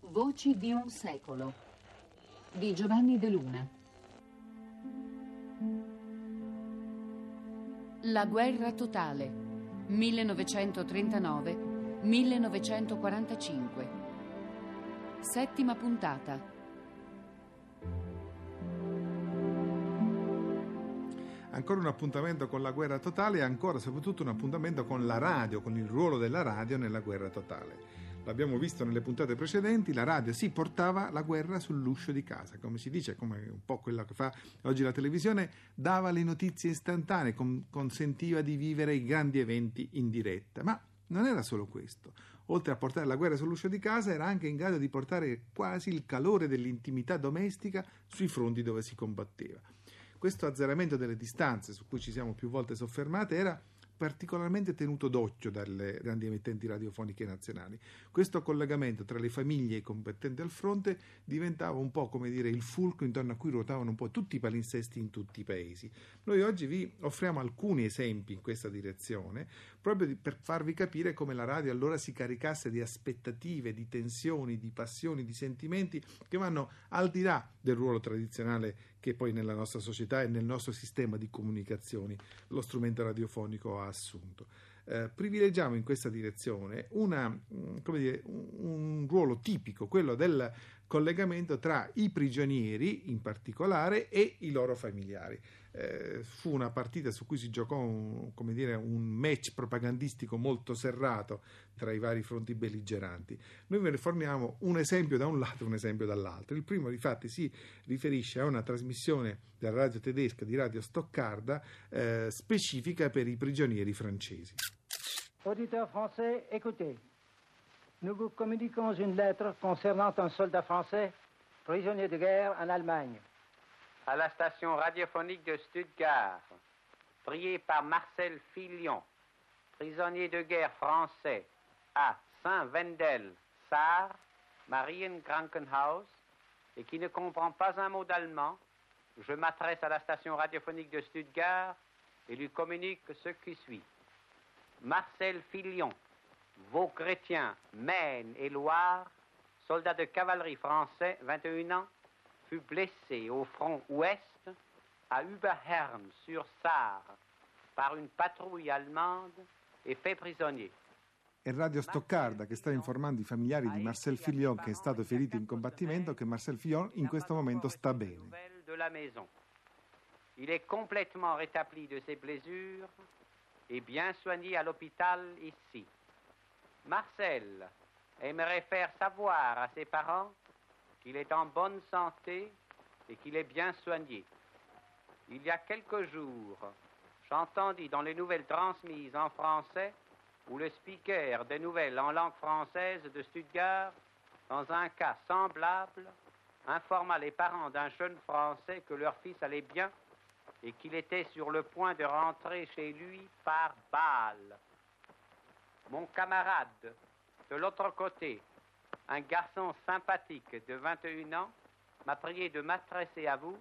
Voci di un secolo di Giovanni De Luna. La guerra totale 1939-1945. Settima puntata. Ancora un appuntamento con la guerra totale e ancora soprattutto un appuntamento con la radio, con il ruolo della radio nella guerra totale. L'abbiamo visto nelle puntate precedenti, la radio si portava la guerra sull'uscio di casa, come si dice, come un po' quello che fa oggi la televisione, dava le notizie istantanee, con, consentiva di vivere i grandi eventi in diretta. Ma non era solo questo. Oltre a portare la guerra sull'uscio di casa, era anche in grado di portare quasi il calore dell'intimità domestica sui fronti dove si combatteva. Questo azzeramento delle distanze, su cui ci siamo più volte soffermate, era particolarmente tenuto d'occhio dalle grandi emittenti radiofoniche nazionali. Questo collegamento tra le famiglie e i competenti al fronte diventava un po' come dire il fulcro intorno a cui ruotavano un po' tutti i palinsesti in tutti i paesi. Noi oggi vi offriamo alcuni esempi in questa direzione, proprio per farvi capire come la radio allora si caricasse di aspettative, di tensioni, di passioni, di sentimenti che vanno al di là del ruolo tradizionale che poi nella nostra società e nel nostro sistema di comunicazioni lo strumento radiofonico ha assunto. Eh, privilegiamo in questa direzione una, mm, dire, un, un ruolo tipico, quello del collegamento tra i prigionieri in particolare e i loro familiari. Eh, fu una partita su cui si giocò un, dire, un, match propagandistico molto serrato tra i vari fronti belligeranti. Noi ve ne forniamo un esempio da un lato e un esempio dall'altro. Il primo, infatti, si riferisce a una trasmissione della radio tedesca di Radio Stoccarda eh, specifica per i prigionieri francesi. Auditeurs français, écoutez. Nous vous communiquons une lettre concernant un soldat français prisonnier de guerre en Allemagne. À la station radiophonique de Stuttgart, prié par Marcel Filion, prisonnier de guerre français. À Saint-Wendel, Saar, Marienkrankenhaus, et qui ne comprend pas un mot d'allemand, je m'adresse à la station radiophonique de Stuttgart et lui communique ce qui suit. Marcel Filion, Vos chrétiens, Maine et Loire, soldat de cavalerie français, 21 ans, fut blessé au front ouest à Überhern sur Sarre par une patrouille allemande e fait prisonnier. È Radio Stoccarda che sta informando i familiari di Marcel Fillon che è stato ferito in combattimento che Marcel Fillon in questo momento sta bene. Il est complètement rétabli de ses blessures et bien soigné à l'hôpital ici. Marcel aimerait faire savoir à ses parents qu'il est en bonne santé et qu'il est bien soigné. Il y a quelques jours, j'entendis dans les nouvelles transmises en français où le speaker des nouvelles en langue française de Stuttgart, dans un cas semblable, informa les parents d'un jeune Français que leur fils allait bien et qu'il était sur le point de rentrer chez lui par balle. Mon camarade, de l'autre côté, un garçon sympathique de 21 ans, m'a prié de m'adresser à vous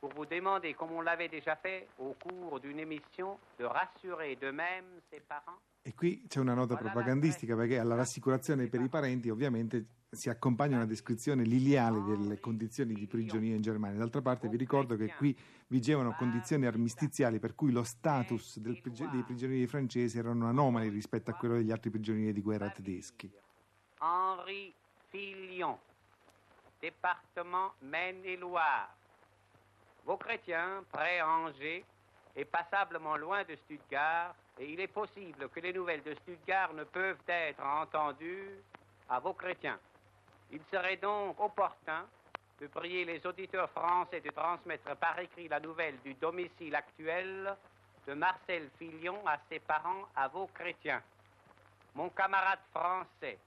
pour vous demander, comme on l'avait déjà fait au cours d'une émission, de rassurer de même ses parents E qui c'è una nota propagandistica perché alla rassicurazione per i parenti ovviamente si accompagna una descrizione liliale delle condizioni di prigionia in Germania. D'altra parte vi ricordo che qui vigevano condizioni armistiziali per cui lo status prigio- dei prigionieri francesi erano anomali rispetto a quello degli altri prigionieri di guerra tedeschi. Henri Fillon, département Maine-et-Loire. Vos chrétiens, près Angers, est passablement loin de Stuttgart et il est possible que les nouvelles de Stuttgart ne peuvent être entendues à vos chrétiens. Il serait donc opportun de prier les auditeurs français de transmettre par écrit la nouvelle du domicile actuel de Marcel Filion à ses parents, à vos chrétiens. Mon camarade français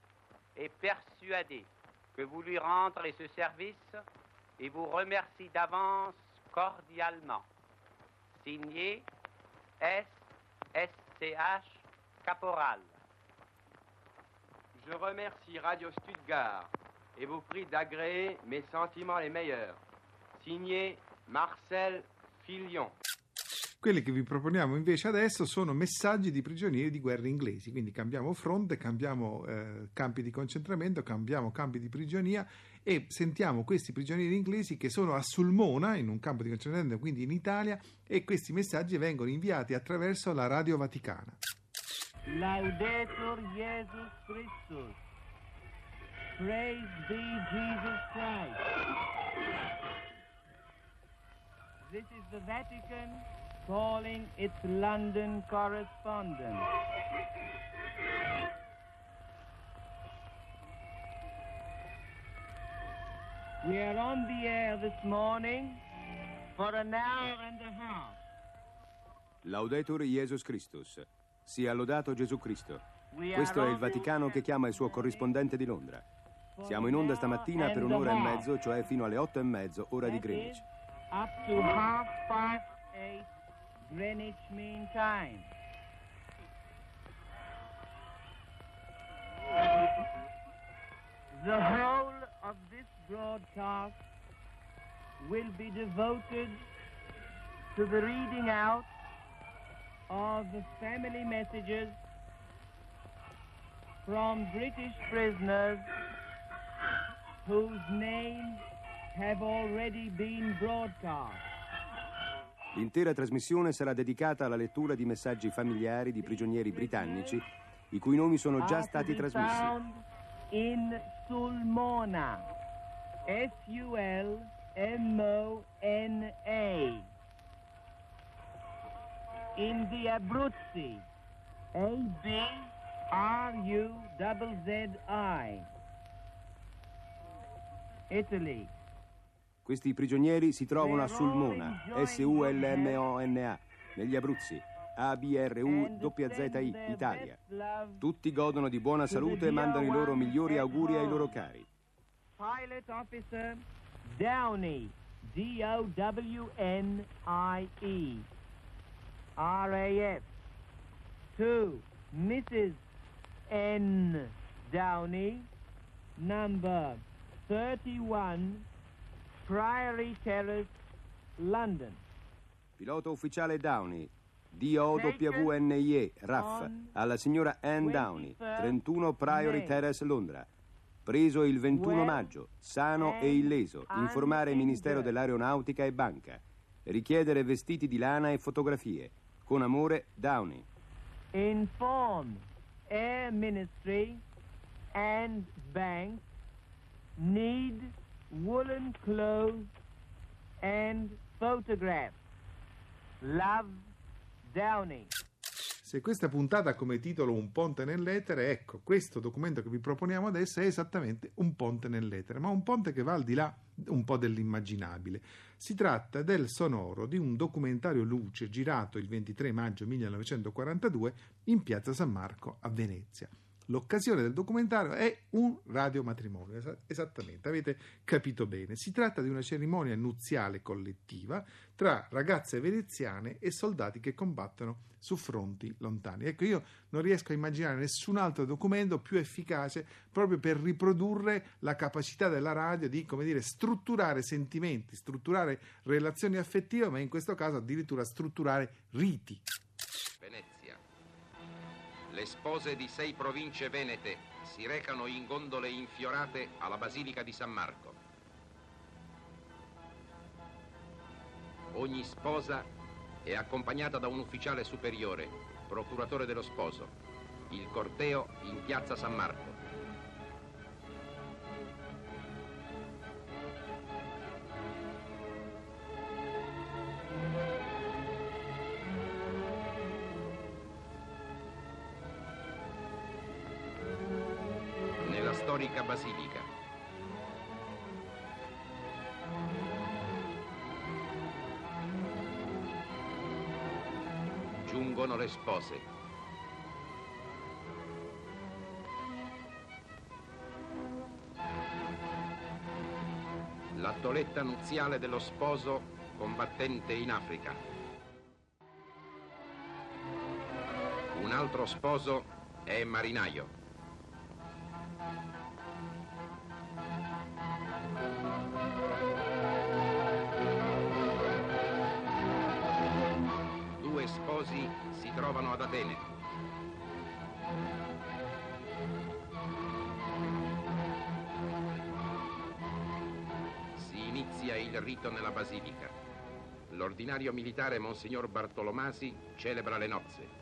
est persuadé que vous lui rendrez ce service et vous remercie d'avance cordialement. Signé S. SCH Caporal. Je remercie Radio Stuttgart et vous prie d'agréer mes sentiments les meilleurs. Signé Marcel Filion. Quelli che vi proponiamo invece adesso sono messaggi di prigionieri di guerra inglesi, quindi cambiamo fronte, cambiamo eh, campi di concentramento, cambiamo campi di prigionia e sentiamo questi prigionieri inglesi che sono a Sulmona, in un campo di concentramento, quindi in Italia, e questi messaggi vengono inviati attraverso la Radio Vaticana. Laudetur Jesus Christus. Praise be Jesus Christ. This is the Vatican calling its London correspondent. We are on the air this morning for an hour and a half. Laudetur Jesus Christus. Sia lodato Gesù Cristo. Questo è il Vaticano che chiama il suo corrispondente di Londra. Siamo in onda stamattina per un'ora e mezzo, cioè fino alle otto e mezzo, ora di Greenwich. Up to half past eight Greenwich Mean Time. The whole of this broadcast will be devoted to the reading out of the family messages from British prisoners whose names have already been broadcast. L'intera trasmissione sarà dedicata alla lettura di messaggi familiari di prigionieri britannici, i cui nomi sono già stati trasmessi. in Sulmona. S-U-L-M-O-N-A. In the Abruzzi. A-B-R-U-Z-Z-I. Italy. Questi prigionieri si trovano a Sulmona, S-U-L-M-O-N-A, negli Abruzzi, A-B-R-U-Z-Z-I, Italia. Tutti godono di buona salute e mandano i loro migliori auguri ai loro cari. Pilot Officer Downey, D-O-W-N-I-E, R-A-F. To Mrs. N. Downey, number 31, Priory Terrace, London. Pilota ufficiale Downey, D-O-W-N-I-E, RAF, alla signora Ann Downey, 31 Priory Terrace, Londra. Preso il 21 maggio, sano e illeso, informare il Ministero dell'Aeronautica e Banca. Richiedere vestiti di lana e fotografie. Con amore, Downey. Inform Air Ministry and Bank need woolen clothes and photographs. Love, Downey. Se questa puntata ha come titolo Un ponte nell'etere, ecco, questo documento che vi proponiamo adesso è esattamente un ponte nell'etere, ma un ponte che va al di là un po' dell'immaginabile. Si tratta del sonoro di un documentario luce girato il 23 maggio 1942 in piazza San Marco a Venezia. L'occasione del documentario è un radiomatrimonio, esa- esattamente, avete capito bene. Si tratta di una cerimonia nuziale collettiva tra ragazze veneziane e soldati che combattono su fronti lontani. Ecco, io non riesco a immaginare nessun altro documento più efficace proprio per riprodurre la capacità della radio di, come dire, strutturare sentimenti, strutturare relazioni affettive, ma in questo caso addirittura strutturare riti. Venezia. Le spose di sei province venete si recano in gondole infiorate alla Basilica di San Marco. Ogni sposa è accompagnata da un ufficiale superiore, procuratore dello sposo. Il corteo in piazza San Marco. Storica basilica. Giungono le spose. La toletta nuziale dello sposo combattente in Africa. Un altro sposo è marinaio. Rito nella basilica. L'ordinario militare Monsignor Bartolomasi celebra le nozze.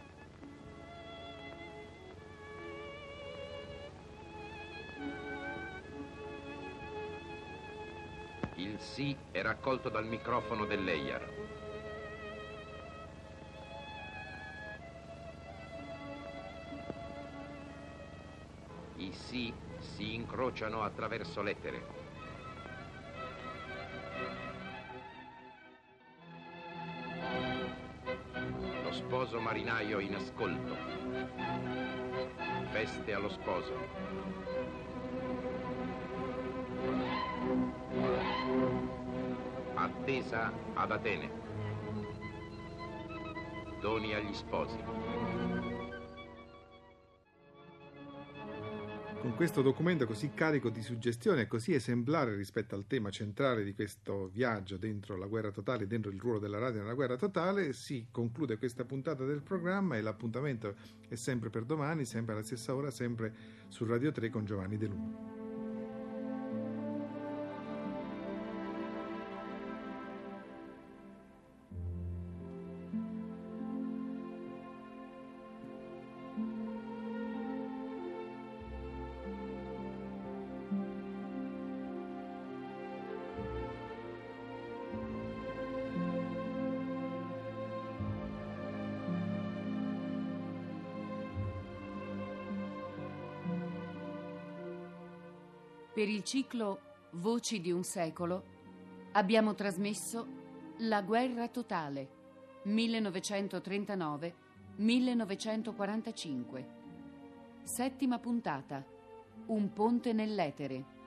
Il sì è raccolto dal microfono dell'Eyar. I sì si incrociano attraverso lettere. Sposo marinaio in ascolto. Feste allo sposo. Attesa ad Atene. Doni agli sposi. Con questo documento così carico di suggestione e così esemplare rispetto al tema centrale di questo viaggio dentro la guerra totale, dentro il ruolo della radio nella guerra totale, si conclude questa puntata del programma e l'appuntamento è sempre per domani, sempre alla stessa ora, sempre su Radio 3 con Giovanni De Luna. Per il ciclo Voci di un secolo abbiamo trasmesso La guerra totale 1939-1945. Settima puntata Un ponte nell'etere.